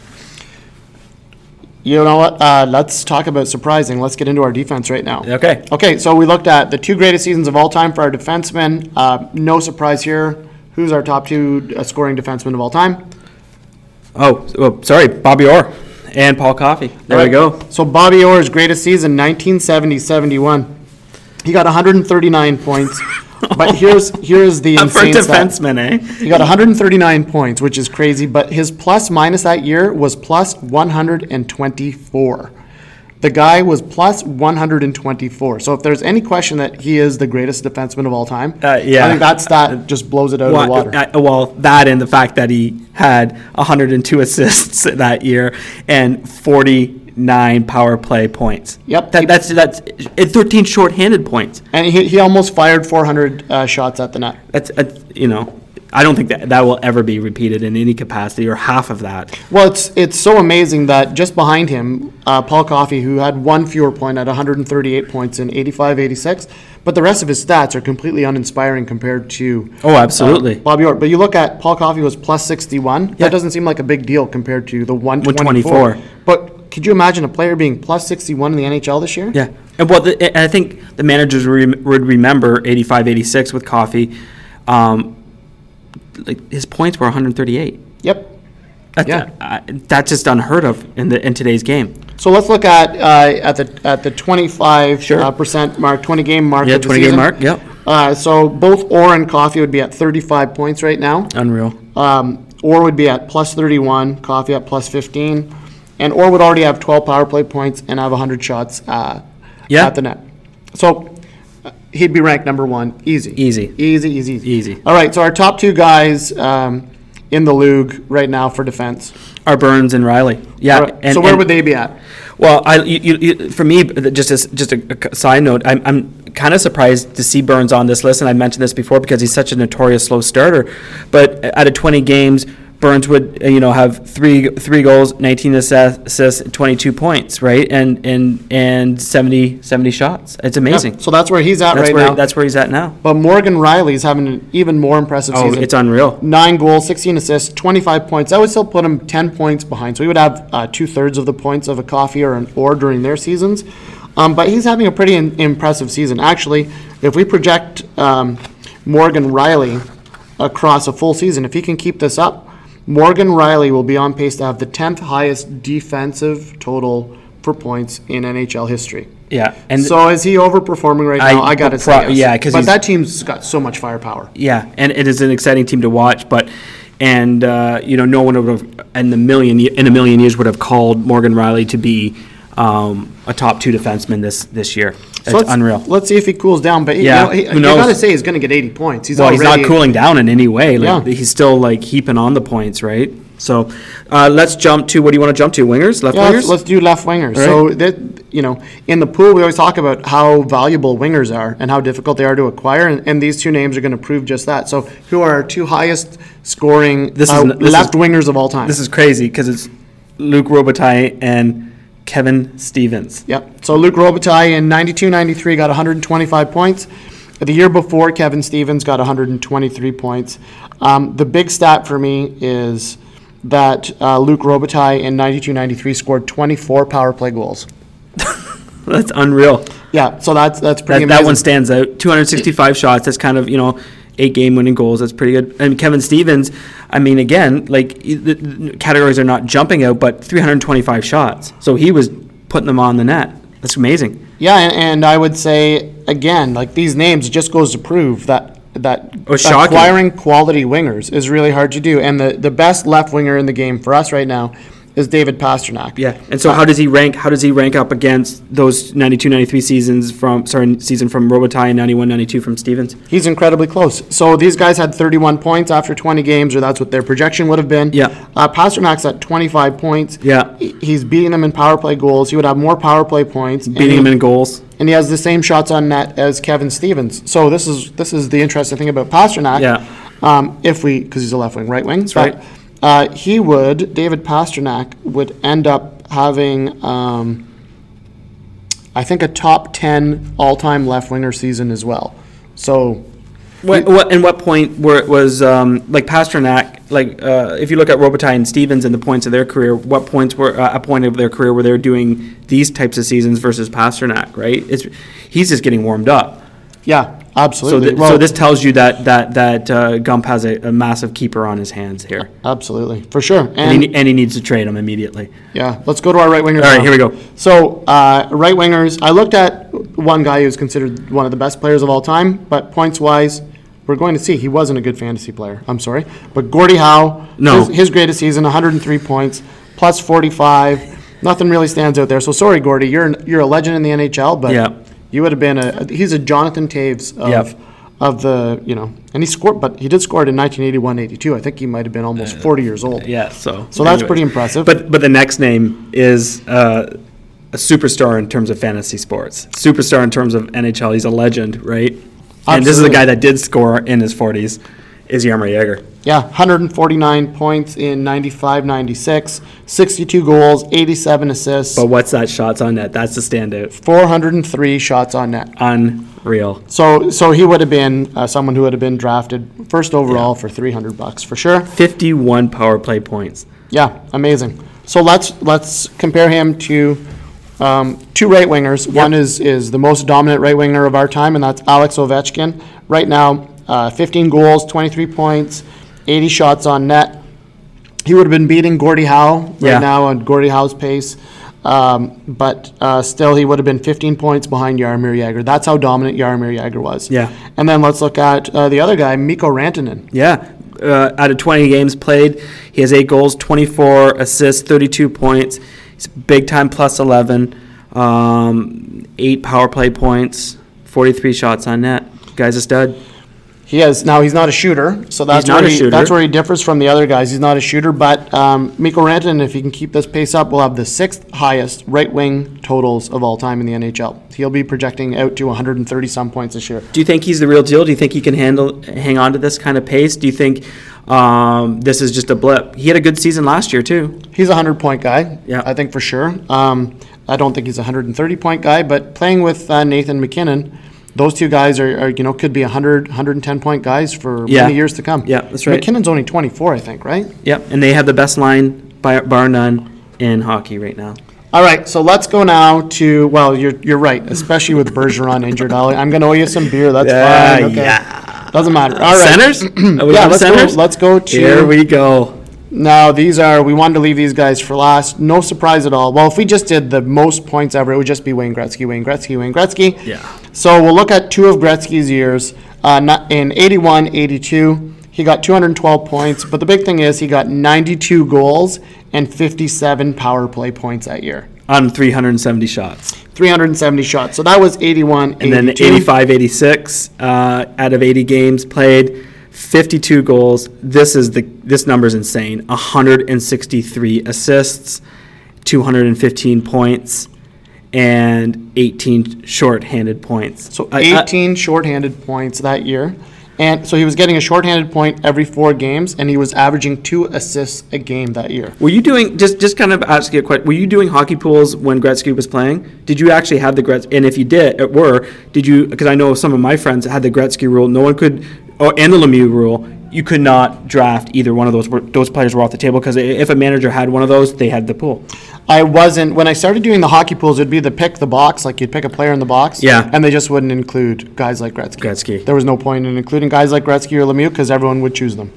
You know what? Uh, let's talk about surprising. Let's get into our defense right now. Okay. Okay, so we looked at the two greatest seasons of all time for our defensemen. Uh, no surprise here. Who's our top two uh, scoring defensemen of all time? Oh, oh, sorry, Bobby Orr and Paul Coffey. There we go. So Bobby Orr's greatest season, 1970-71. He got 139 points. But here's here's the For insane stat. defenseman, eh? He got 139 points, which is crazy, but his plus minus that year was plus 124. The guy was plus 124. So if there's any question that he is the greatest defenseman of all time, Uh, yeah. I think that's that stat just blows it out of the Well, water. uh, well, that and the fact that he had 102 assists that year and 49 power play points. Yep. That, that's that's and 13 shorthanded points. and he, he almost fired 400 uh, shots at the net. That's uh, you know, I don't think that that will ever be repeated in any capacity or half of that. Well, it's it's so amazing that just behind him, uh, Paul Coffey, who had one fewer point at 138 points in 85 86, but the rest of his stats are completely uninspiring compared to. Oh, absolutely. uh, Bobby Orr. But you look at Paul Coffey was plus 61. Yeah. That doesn't seem like a big deal compared to the 124. 124. But could you imagine a player being plus 61 in the NHL this year? Yeah, and well, the, and I think the managers rem- would remember 85, 86 with Coffey. Um, like his points were 138. Yep. That's, Yeah. uh, that's just unheard of in the in today's game. So let's look at uh, at the at the 25 Sure. uh, percent mark, 20 game mark. Yeah, of the 20 game mark, yep. Uh, so both Orr and Coffey would be at 35 points right now. Unreal. Um, Orr would be at plus 31, Coffey at plus 15, and Orr would already have 12 power play points and have 100 shots uh, Yeah. at the net. So uh, he'd be ranked number one, easy. Easy. Easy, easy, easy. Easy. All right, so our top two guys um, in the league right now for defense. Are Burns and Rielly? Yeah. Right, and- so where would they be at? Well, I, you, you, you- for me, just as, just a, a side note, I'm, I'm kind of surprised to see Burns on this list, and I mentioned this before because he's such a notorious slow starter. But out of 20 games, Burns would, uh, you know, have three three goals, 19 assists, assists, 22 points, right, and and and 70 70 shots. It's amazing. Yeah, so that's where he's at That's right where now. that's where he's at now. but Morgan Rielly's having an even more impressive Oh, season. it's unreal. Nine goals, 16 assists, 25 points. That would still put him 10 points behind. So he would have uh, two thirds of the points of a Coffey or an Orr during their seasons. Um, but he's having a pretty in- impressive season. Actually, if we project um, Morgan Rielly across a full season, if he can keep this up, Morgan Rielly will be on pace to have the 10th highest defensive total for points in NHL history. Yeah, and so is he overperforming right now? I- I, gotta pro- say yes. because but that team's got so much firepower. Yeah, and it is an exciting team to watch, but and uh, you know no one would have in the million in a million years would have called Morgan Rielly to be um, a top two defenseman this this year. It's So let's- unreal. Let's see if he cools down. But Yeah, you know, he, who you knows? gotta say he's going to get 80 points. He's Well, he's already not cooling down in any way. Like, Yeah. He's still like heaping on the points, right? So uh, let's jump to what do you want to jump to? Wingers, left Yeah, wingers. let's, let's do left wingers. So that you know, in the pool, we always talk about how valuable wingers are and how difficult they are to acquire, and, and these two names are going to prove just that. So, who are our two highest scoring This is uh, n- this left is- wingers of all time? this is crazy because it's Luc Robitaille and Kevin Stevens. Yep. So Luc Robitaille in 92-93 got 125 points. The year before, Kevin Stevens got 123 points. Um, the big stat for me is that uh, Luc Robitaille in 92-93 scored 24 power play goals. That's unreal. Yeah, so that's that's pretty That, that one stands out. 265 shots. That's kind of you know eight game winning goals. That's pretty good. And Kevin Stevens. I mean, again, like the, categories are not jumping out, but 325 shots. So he was putting them on the net. That's amazing. Yeah, and, and I would say again, like these names, it just goes to prove that that Oh, acquiring quality wingers is really hard to do. And the, the best left winger in the game for us right now is David Pastrnak. Yeah. And so how does he rank? How does he rank up against those 92, 93 seasons from sorry season from Robitaille and 91, 92 from Stevens? He's incredibly close. So these guys had 31 points after 20 games, or that's what their projection would have been. Yeah. Uh, Pastrnak's at 25 points. Yeah. He- He's beating them in power play goals. He would have more power play points. Beating he- him in goals. and he has the same shots on net as Kevin Stevens. So this is this is the interesting thing about Pastrnak. Yeah. Um, if we because he's a left wing, right wing. That's right. Uh, he would David Pastrnak would end up having. Um, I think a top ten all time left winger season as well. So What, what, and what point where it was um, like Pastrnak? Like, uh, if you look at Robitaille and Stevens and the points of their career, what points were uh, a point of their career where they're doing these types of seasons versus Pastrnak? Right? It's he's just getting warmed up. yeah, So, absolutely. th- Well, so this tells you that that that uh, Gump has a, a massive keeper on his hands here, absolutely for sure. and, And he, and he needs to trade him immediately. Yeah, let's go to our right wingers. All right, now. here we go. So, uh, right wingers, I looked at one guy who's considered one of the best players of all time, but points wise, we're going to see he wasn't a good fantasy player. I'm sorry. But Gordie Howe, No. his, his greatest season, 103 points, plus 45. Nothing really stands out there. So, sorry, Gordie, you're, you're a legend in the NHL, but Yeah. You would have been a, he's a Jonathan Toews of. Yep. Of the, you know, and he scored, but he did score it in 1981 82. I think he might have been almost 40 years old. Yeah. So So that's anyways. pretty impressive. But but the next name is uh, a superstar in terms of fantasy sports. Superstar in terms of NHL. He's a legend, right? And this is a guy that did score in his 40s, is Jaromir Jagr. Yeah, 149 points in 95 96, 62 goals, 87 assists, But what's that shots on net? That's the standout. 403 shots on net. Unreal. So, so he would have been uh, someone who would have been drafted first overall for 300 bucks for sure. 51 power play points. Yeah, amazing. So let's let's compare him to um, two right wingers. One is is the most dominant right winger of our time, and that's Alex Ovechkin. Right now, uh, 15 goals, 23 points, 80 shots on net. He would have been beating Gordie Howe right Yeah. now on Gordie Howe's pace, um, but uh, still he would have been 15 points behind Jaromir Jagr. That's how dominant Jaromir Jagr was. Yeah. And then let's look at uh, the other guy, Mikko Rantanen. Yeah. Uh, out of 20 games played, he has eight goals, 24 assists, 32 points. He's big time plus 11, um, eight power play points, 43 shots on net. Guy's a stud. He has now. He's not a shooter, so that's He's not where a he, shooter. that's where he differs from the other guys. He's not a shooter, but um, Mikko Rantanen, if he can keep this pace up, will have the sixth highest right wing totals of all time in the NHL. He'll be projecting out to 130 some points this year. Do you think he's the real deal? Do you think he can handle, hang on to this kind of pace? Do you think um, this is just a blip? He had a good season last year too. He's a 100 point guy. Yeah. I think for sure. Um, I don't think he's a 130 point guy, but playing with uh, Nathan MacKinnon. Those two guys are, are, you know, could be 100, 110 point guys for Yeah. many years to come. Yeah, that's right. MacKinnon's only 24, I think, right? Yep, and they have the best line by bar none in hockey right now. All right, so let's go now to well, you're you're right, especially with Bergeron injured. I'll, I'm going to owe you some beer. That's Yeah, fine. Okay. yeah. Doesn't matter. All right. Centers? Yeah, let's centers? go. Let's go to. Here we go. Now these are we wanted to leave these guys for last. No surprise at all. Well, if we just did the most points ever, it would just be Wayne Gretzky, Wayne Gretzky, Wayne Gretzky. Yeah. So we'll look at two of Gretzky's years. Uh, in 81, 82, he got 212 points, but the big thing is he got 92 goals and 57 power play points that year. On 370 shots. 370 shots. So that was 81, And then 85 86 uh, out of 80 games played, 52 goals. This is the this number is insane. 163 assists, 215 points, and 18 shorthanded points. So I- I- 18 shorthanded points that year. And so he was getting a shorthanded point every four games, and he was averaging two assists a game that year. Were you doing just just kind of ask you a question? Were you doing hockey pools when Gretzky was playing? Did you actually have the Gretz? And if you did, it were did you? Because I know some of my friends had the Gretzky rule. No one could, or and the Lemieux rule. You could not draft either one of those. Those players were off the table because if a manager had one of those, they had the pool. I wasn't when I started doing the hockey pools. It'd be the pick the box, like you'd pick a player in the box. Yeah. and they just wouldn't include guys like Gretzky. Gretzky. There was no point in including guys like Gretzky or Lemieux because everyone would choose them.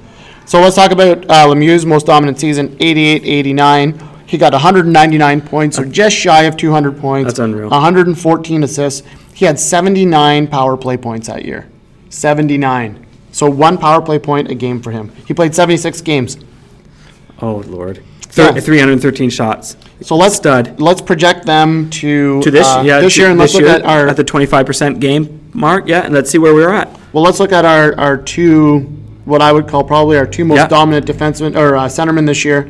So let's talk about uh, Lemieux's most dominant season, 88-89. He got 199 points, or just shy of 200 points. That's unreal. 114 assists. He had 79 power play points that year. 79. So one power play point a game for him. He played 76 games. Oh Lord, Thir- Yeah. 313 shots. So let's Stud. Let's project them to To this, uh, yeah, this to- year, and let's this look year at our at the 25% game mark. Yeah, and let's see where we're at. well. Let's look at our our two what I would call probably our two most Yeah. dominant defensemen or uh, centermen this year.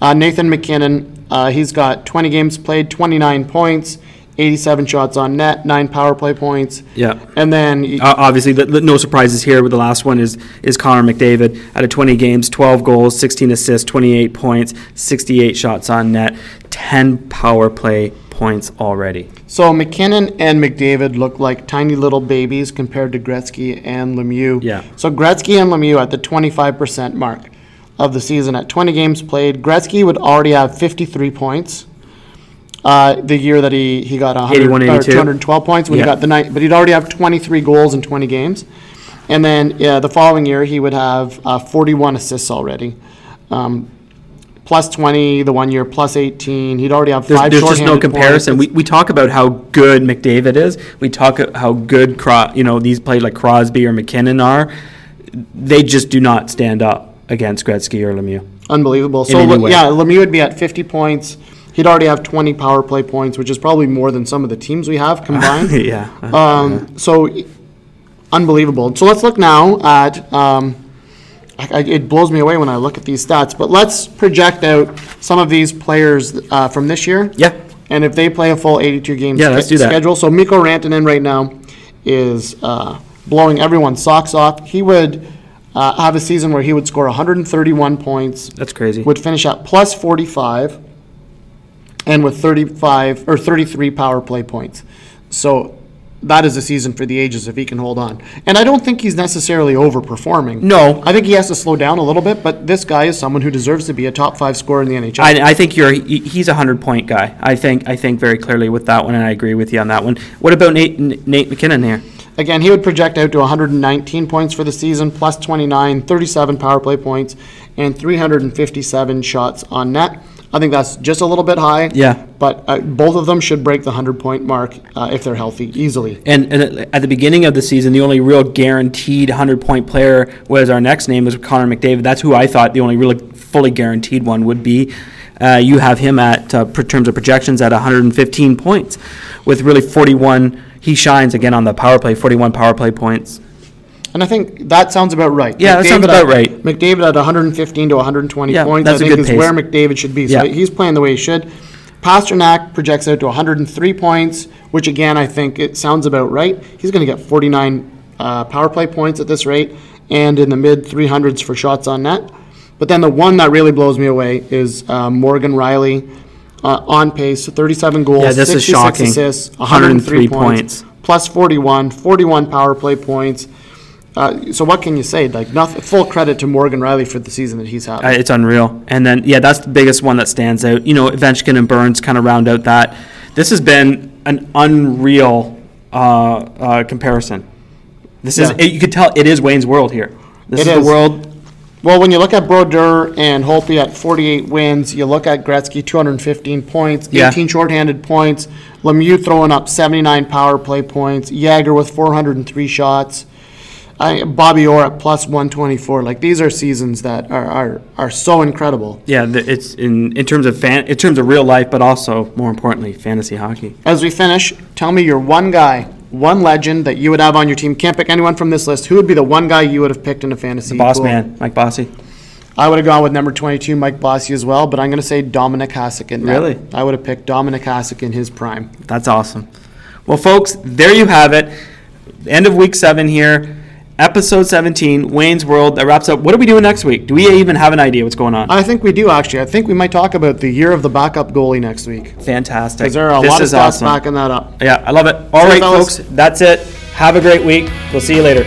Uh, Nathan MacKinnon. Uh, he's got 20 games played, 29 points, 87 shots on net, nine power play points. Yeah. And then y- Uh, obviously, no surprises here. With the last one is is Connor McDavid out of 20 games, 12 goals, 16 assists, 28 points, 68 shots on net, 10 power play points already. So MacKinnon and McDavid look like tiny little babies compared to Gretzky and Lemieux. Yeah. So Gretzky and Lemieux at the 25% mark of the season at 20 games played. Gretzky would already have 53 points. Uh, the year that he, he got 100, 81, or 82. 212 points when Yeah. he got the night, but he'd already have 23 goals in 20 games. And then yeah, the following year he would have uh, 41 assists already. Um, plus 20 the one year, plus 18. He'd already have There's, five there's just no shorthanded comparison. points. We, we talk about how good McDavid is. We talk a- how good Cro- you know these players like Crosby or MacKinnon are. They just do not stand up against Gretzky or Lemieux. Unbelievable. So any Le- way. yeah, Lemieux would be at 50 points. He'd already have 20 power play points, which is probably more than some of the teams we have combined. yeah. um, so unbelievable. So let's look now at. Um, I, it blows me away when I look at these stats. But let's project out some of these players uh, from this year. yeah. And if they play a full 82 game Yeah, let's do that. schedule, so Mikko Rantanen right now is uh, blowing everyone's socks off. He would uh, have a season where he would score 131 points, That's crazy. would finish at plus 45, and with 35 or 33 power play points. So that is a season for the ages if he can hold on. And I don't think he's necessarily overperforming. No. I think he has to slow down a little bit, but this guy is someone who deserves to be a top five scorer in the NHL. I, I think you're he's a hundred point guy. I think I think very clearly with that one, and I agree with you on that one. What about Nate Nate MacKinnon here? Again, he would project out to 119 points for the season, plus 29, 37 power play points, and 357 shots on net. I think that's just a little bit high. Yeah. But uh, both of them should break the 100 point mark uh, if they're healthy easily. And, and at the beginning of the season, the only real guaranteed 100 point player was our next name was Connor McDavid. That's who I thought the only really fully guaranteed one would be. Uh, you have him at uh, per terms of projections at 115 points, with really 41. He shines again on the power play, 41 power play points. And I think that sounds about right. Yeah, that sounds about at- right. McDavid at 115 to 120 Yeah, points, that's I a think good is pace. where McDavid should be. So Yeah. he's playing the way he should. Pastrnak projects out to 103 points, which again, I think it sounds about right. He's going to get 49 uh, power play points at this rate and in the mid 300s for shots on net. But then the one that really blows me away is uh, Morgan Rielly uh, on pace, 37 goals, Yeah, this is 66 shocking. assists, 103 103 points, points. plus 41, 41 power play points. Uh, so what can you say? Like, nothing, full credit to Morgan Rielly for the season that he's had. Uh, it's unreal. And then, yeah, that's the biggest one that stands out. You know, Ovechkin and Burns kind of round out that. This has been an unreal uh, uh, comparison. This is, it, you could tell it is Wayne's World here. This It is, is. the world. Well, when you look at Brodeur and Holtby at 48 wins, you look at Gretzky 215 points, Yeah. 18 shorthanded points, Lemieux throwing up 79 power play points, Jagr with 403 shots, I, Bobby Orr at plus 124. Like these are seasons that are are, are so incredible. Yeah, the, it's in, in terms of fan, in terms of real life, but also more importantly, fantasy hockey. As we finish, tell me your one guy, one legend that you would have on your team. Can't pick anyone from this list. Who would be the one guy you would have picked in a fantasy? The Boss pool? man, Mike Bossy. I would have gone with number 22, Mike Bossy as well, but I'm going to say Dominik Hasek. Really? I would have picked Dominik Hasek in his prime. That's awesome. Well, folks, there you have it. End of week seven here. Episode 17, Wayne's World. That wraps up. What are we doing next week? Do we even have an idea what's going on? I think we do actually. I think we might talk about the year of the backup goalie next week. Fantastic. Because there are a This lot of stats awesome. backing that up. Yeah, I love it. All See right, folks, that's it. Have a great week. We'll see you later.